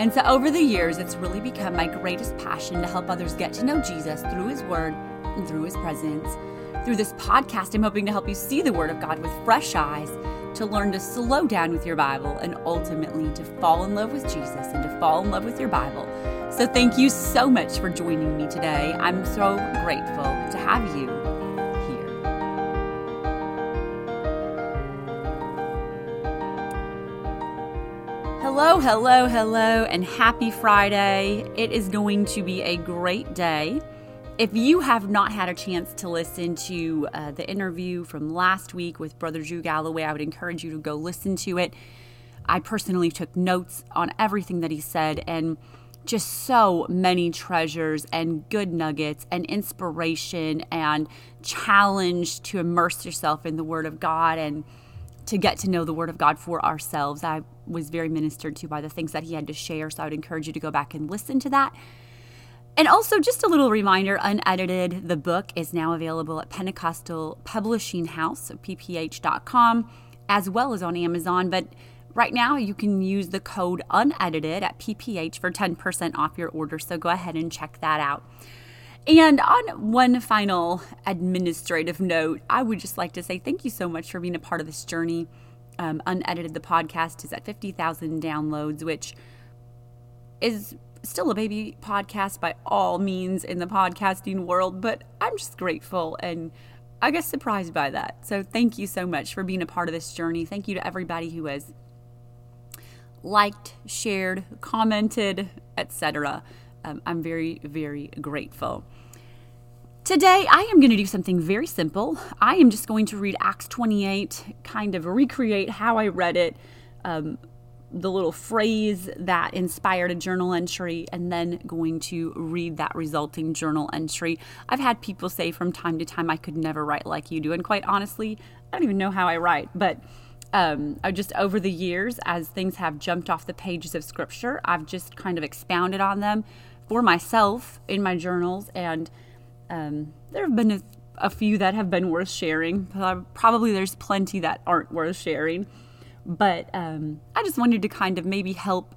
And so over the years, it's really become my greatest passion to help others get to know Jesus through his word and through his presence. Through this podcast, I'm hoping to help you see the word of God with fresh eyes, to learn to slow down with your Bible, and ultimately to fall in love with Jesus and to fall in love with your Bible. So thank you so much for joining me today. I'm so grateful to have you Hello, hello, hello, and happy Friday. It is going to be a great day. If you have not had a chance to listen to uh, the interview from last week with Brother Drew Galloway, I would encourage you to go listen to it. I personally took notes on everything that he said and just so many treasures and good nuggets and inspiration and challenge to immerse yourself in the Word of God and to get to know the Word of God for ourselves. I was very ministered to by the things that he had to share, so I would encourage you to go back and listen to that. And also, just a little reminder unedited, the book is now available at Pentecostal Publishing House, pph.com, as well as on Amazon. But right now, you can use the code unedited at pph for 10% off your order. So go ahead and check that out. And on one final administrative note, I would just like to say thank you so much for being a part of this journey. Um, Unedited, the podcast is at 50,000 downloads, which is still a baby podcast by all means in the podcasting world, but I'm just grateful and I guess surprised by that. So thank you so much for being a part of this journey. Thank you to everybody who has liked, shared, commented, etc um, I'm very, very grateful. Today, I am going to do something very simple. I am just going to read Acts 28, kind of recreate how I read it, um, the little phrase that inspired a journal entry, and then going to read that resulting journal entry. I've had people say from time to time, I could never write like you do. And quite honestly, I don't even know how I write, but um, just over the years, as things have jumped off the pages of scripture, I've just kind of expounded on them for myself in my journals, and um, there have been a, a, few that have been worth sharing. Probably there's plenty that aren't worth sharing, but um, I just wanted to kind of maybe help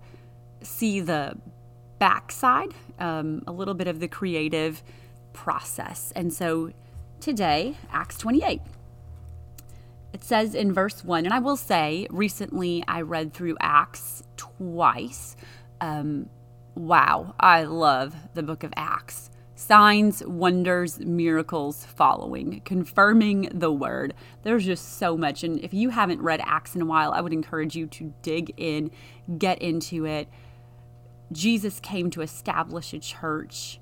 see the backside, um, a little bit of the creative process. And so today, Acts 28. It says in verse 1, and I will say, recently I read through Acts twice. Um, wow, I love the book of Acts. Signs, wonders, miracles following, confirming the word. There's just so much. And if you haven't read Acts in a while, I would encourage you to dig in, get into it. Jesus came to establish a church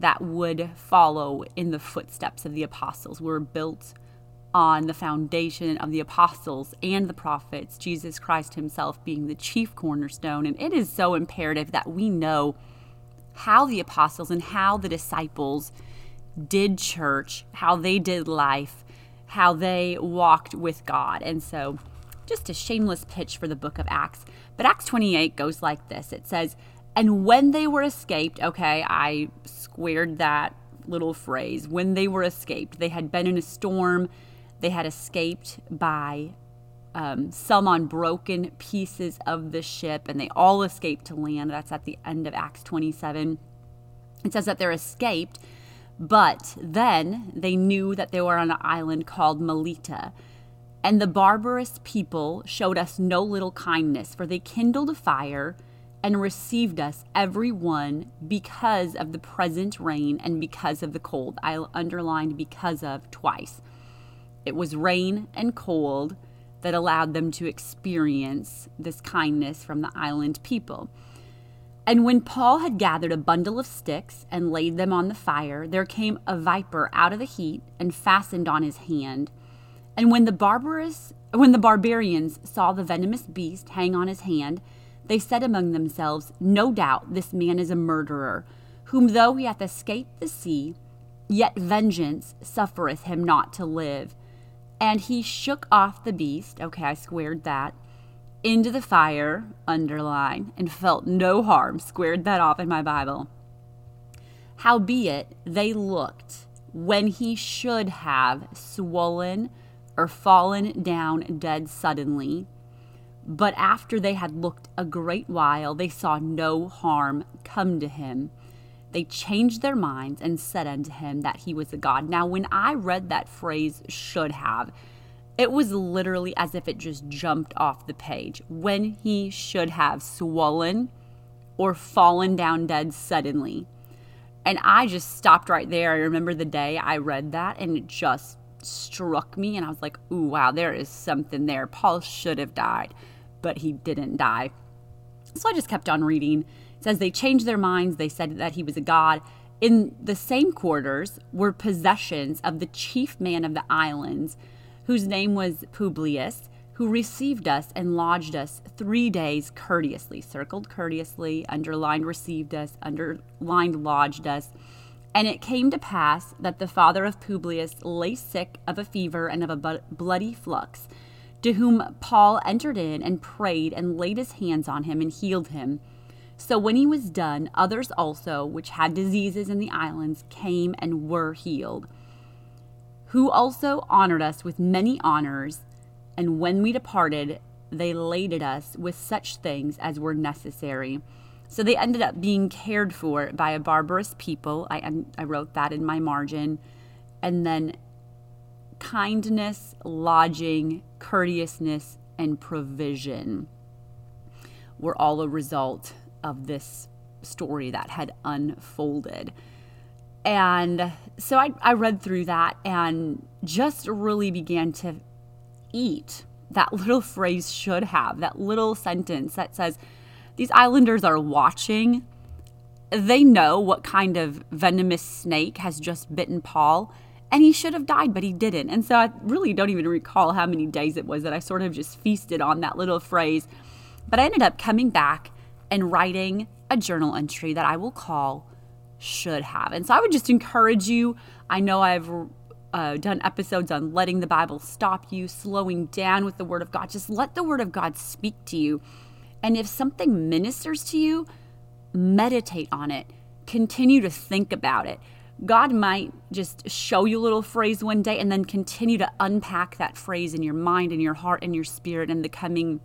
that would follow in the footsteps of the apostles. We're built on the foundation of the apostles and the prophets, Jesus Christ himself being the chief cornerstone. And it is so imperative that we know how the apostles and how the disciples did church, how they did life, how they walked with God. And so, just a shameless pitch for the book of Acts. But Acts 28 goes like this it says, And when they were escaped, okay, I squared that little phrase. When they were escaped, they had been in a storm they had escaped by um, some on broken pieces of the ship, and they all escaped to land. That's at the end of Acts 27. It says that they're escaped, but then they knew that they were on an island called Melita. And the barbarous people showed us no little kindness, for they kindled a fire and received us, every one, because of the present rain and because of the cold. I underlined because of twice. It was rain and cold that allowed them to experience this kindness from the island people. And when Paul had gathered a bundle of sticks and laid them on the fire, there came a viper out of the heat and fastened on his hand. And when the barbarous when the barbarians saw the venomous beast hang on his hand, they said among themselves, No doubt this man is a murderer, whom though he hath escaped the sea, yet vengeance suffereth him not to live. And he shook off the beast, okay, I squared that, into the fire, underline, and felt no harm, squared that off in my Bible. Howbeit, they looked when he should have swollen or fallen down dead suddenly. But after they had looked a great while, they saw no harm come to him they changed their minds and said unto him that he was a god. Now, when I read that phrase, should have, it was literally as if it just jumped off the page. When he should have swollen or fallen down dead suddenly. And I just stopped right there. I remember the day I read that and it just struck me. And I was like, ooh, wow, there is something there. Paul should have died, but he didn't die. So I just kept on reading says they changed their minds. They said that he was a god. In the same quarters were possessions of the chief man of the islands, whose name was Publius, who received us and lodged us three days courteously, circled courteously, underlined received us, underlined lodged us. And it came to pass that the father of Publius lay sick of a fever and of a bloody flux, to whom Paul entered in and prayed and laid his hands on him and healed him. So when he was done, others also, which had diseases in the islands, came and were healed, who also honored us with many honors. And when we departed, they laded us with such things as were necessary. So they ended up being cared for by a barbarous people. I, I wrote that in my margin. And then kindness, lodging, courteousness, and provision were all a result of this story that had unfolded. And so I, I read through that and just really began to eat that little phrase should have, that little sentence that says, These islanders are watching. They know what kind of venomous snake has just bitten Paul, and he should have died, but he didn't. And so I really don't even recall how many days it was that I sort of just feasted on that little phrase. But I ended up coming back and writing a journal entry that I will call should have. And so I would just encourage you. I know I've uh, done episodes on letting the Bible stop you, slowing down with the Word of God. Just let the Word of God speak to you. And if something ministers to you, meditate on it, continue to think about it. God might just show you a little phrase one day and then continue to unpack that phrase in your mind and your heart and your spirit in the coming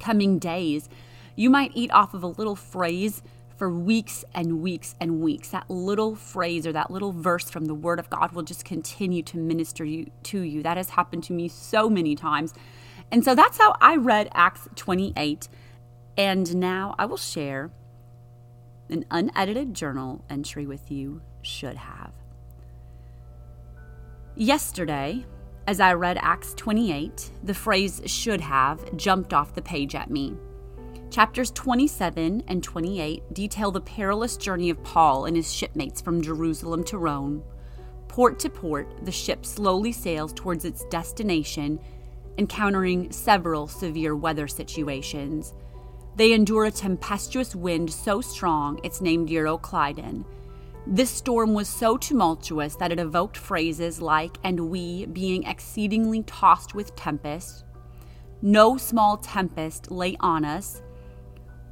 coming days you might eat off of a little phrase for weeks and weeks and weeks. That little phrase or that little verse from the Word of God will just continue to minister you, to you. That has happened to me so many times. And so that's how I read Acts 28. And now I will share an unedited journal entry with you, should have. Yesterday, as I read Acts 28, the phrase should have jumped off the page at me. Chapters 27 and 28 detail the perilous journey of Paul and his shipmates from Jerusalem to Rome. Port to port, the ship slowly sails towards its destination, encountering several severe weather situations. They endure a tempestuous wind so strong it's named Euroclydon. This storm was so tumultuous that it evoked phrases like, and we, being exceedingly tossed with tempest, no small tempest lay on us,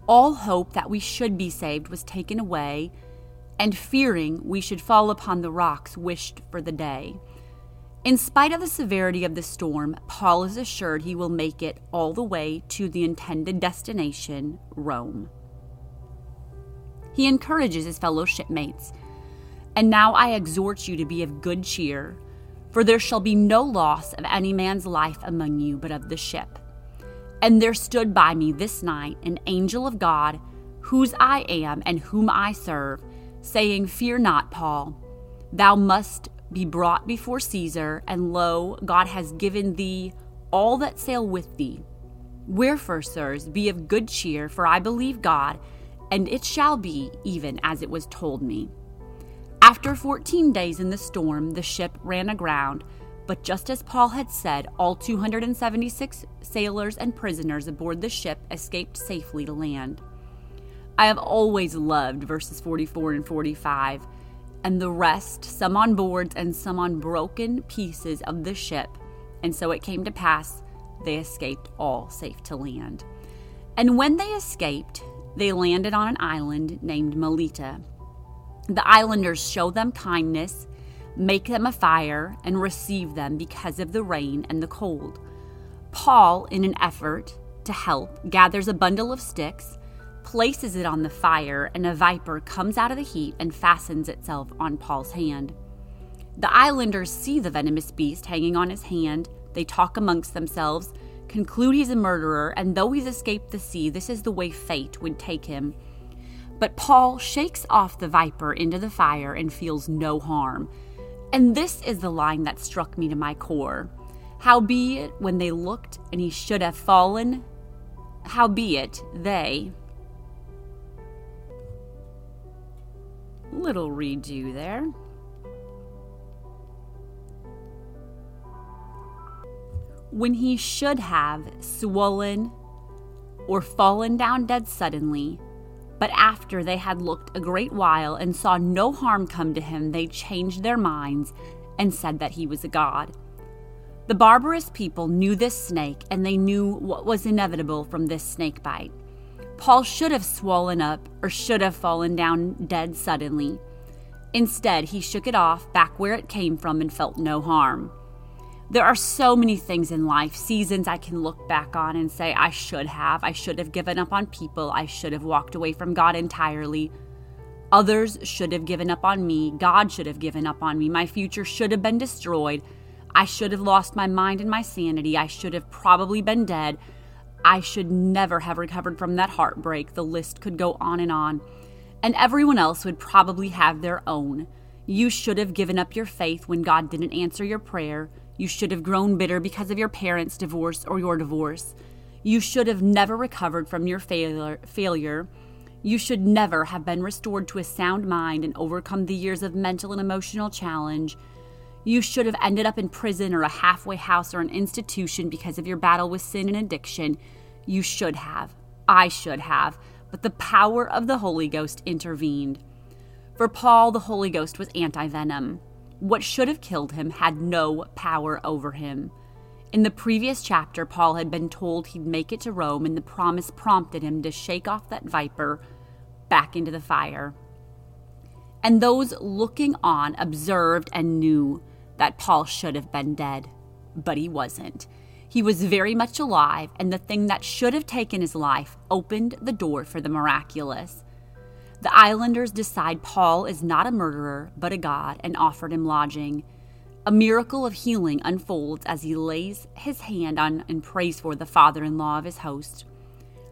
all hope that we should be saved was taken away, and fearing we should fall upon the rocks, wished for the day. In spite of the severity of the storm, Paul is assured he will make it all the way to the intended destination, Rome. He encourages his fellow shipmates. And now I exhort you to be of good cheer, for there shall be no loss of any man's life among you, but of the ship. And there stood by me this night an angel of God, whose I am and whom I serve, saying, Fear not, Paul. Thou must be brought before Caesar, and lo, God has given thee all that sail with thee. Wherefore, sirs, be of good cheer, for I believe God, and it shall be even as it was told me. After fourteen days in the storm, the ship ran aground but just as Paul had said, all 276 sailors and prisoners aboard the ship escaped safely to land. I have always loved verses 44 and 45. and the rest, some on boards and some on broken pieces of the ship. And so it came to pass they escaped all safe to land. And when they escaped, they landed on an island named Melita. The islanders show them kindness, make them a fire, and receive them because of the rain and the cold. Paul, in an effort to help, gathers a bundle of sticks, places it on the fire, and a viper comes out of the heat and fastens itself on Paul's hand. The islanders see the venomous beast hanging on his hand. They talk amongst themselves, conclude he's a murderer, and though he's escaped the sea, this is the way fate would take him. But Paul shakes off the viper into the fire and feels no harm. And this is the line that struck me to my core. Howbeit, when they looked and he should have fallen, howbeit they. Little redo there. When he should have swollen or fallen down dead suddenly, but after they had looked a great while and saw no harm come to him, they changed their minds and said that he was a god. The barbarous people knew this snake and they knew what was inevitable from this snake bite. Paul should have swollen up or should have fallen down dead suddenly. Instead, he shook it off back where it came from and felt no harm. There are so many things in life, seasons I can look back on and say, I should have. I should have given up on people. I should have walked away from God entirely. Others should have given up on me. God should have given up on me. My future should have been destroyed. I should have lost my mind and my sanity. I should have probably been dead. I should never have recovered from that heartbreak. The list could go on and on. And everyone else would probably have their own. You should have given up your faith when God didn't answer your prayer. You should have grown bitter because of your parents' divorce or your divorce. You should have never recovered from your failure. failure. You should never have been restored to a sound mind and overcome the years of mental and emotional challenge. You should have ended up in prison or a halfway house or an institution because of your battle with sin and addiction. You should have. I should have. But the power of the Holy Ghost intervened. For Paul, the Holy Ghost was anti venom. What should have killed him had no power over him. In the previous chapter, Paul had been told he'd make it to Rome, and the promise prompted him to shake off that viper back into the fire. And those looking on observed and knew that Paul should have been dead, but he wasn't. He was very much alive, and the thing that should have taken his life opened the door for the miraculous. The islanders decide Paul is not a murderer, but a god, and offered him lodging. A miracle of healing unfolds as he lays his hand on and prays for the father in law of his host.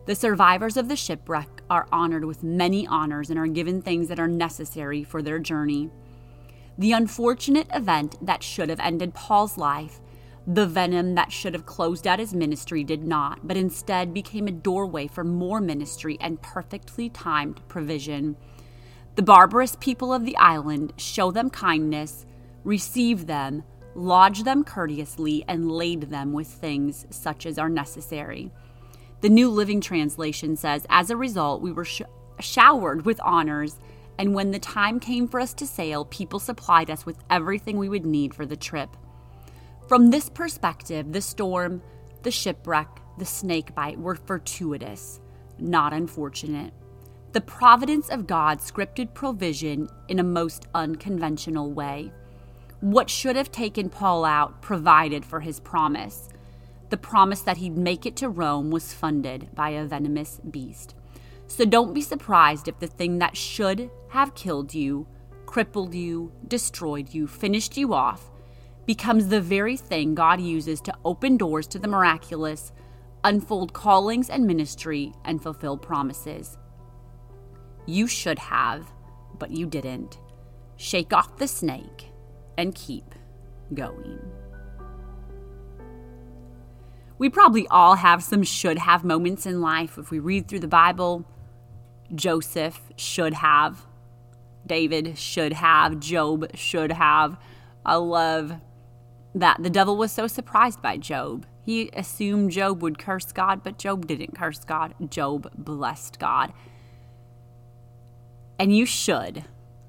The survivors of the shipwreck are honored with many honors and are given things that are necessary for their journey. The unfortunate event that should have ended Paul's life, the venom that should have closed out his ministry, did not, but instead became a doorway for more ministry and perfectly timed provision. The barbarous people of the island show them kindness, receive them, lodge them courteously, and laid them with things such as are necessary. The New Living Translation says, As a result, we were sh- showered with honors and when the time came for us to sail, people supplied us with everything we would need for the trip. From this perspective, the storm, the shipwreck, the snake bite were fortuitous, not unfortunate. The providence of God scripted provision in a most unconventional way. What should have taken Paul out provided for his promise. The promise that he'd make it to Rome was funded by a venomous beast. So don't be surprised if the thing that should have killed you, crippled you, destroyed you, finished you off, becomes the very thing God uses to open doors to the miraculous, unfold callings and ministry, and fulfill promises. You should have, but you didn't. Shake off the snake and keep going. We probably all have some should have moments in life if we read through the Bible Joseph should have, David should have, Job should have. I love that the devil was so surprised by Job. He assumed Job would curse God, but Job didn't curse God. Job blessed God. And you should,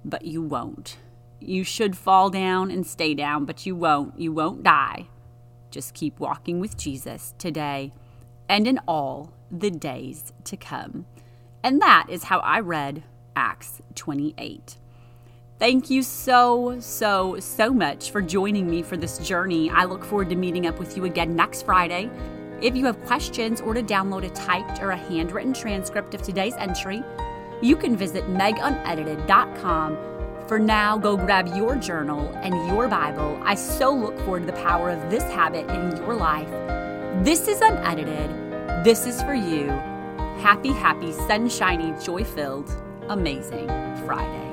but you won't. You should fall down and stay down, but you won't. You won't die. Just keep walking with Jesus today and in all the days to come. And that is how I read Acts 28. Thank you so, so, so much for joining me for this journey. I look forward to meeting up with you again next Friday. If you have questions or to download a typed or a handwritten transcript of today's entry, you can visit megunedited.com. For now, go grab your journal and your Bible. I so look forward to the power of this habit in your life. This is unedited. This is for you. Happy, happy, sunshiny, joy filled, amazing Friday.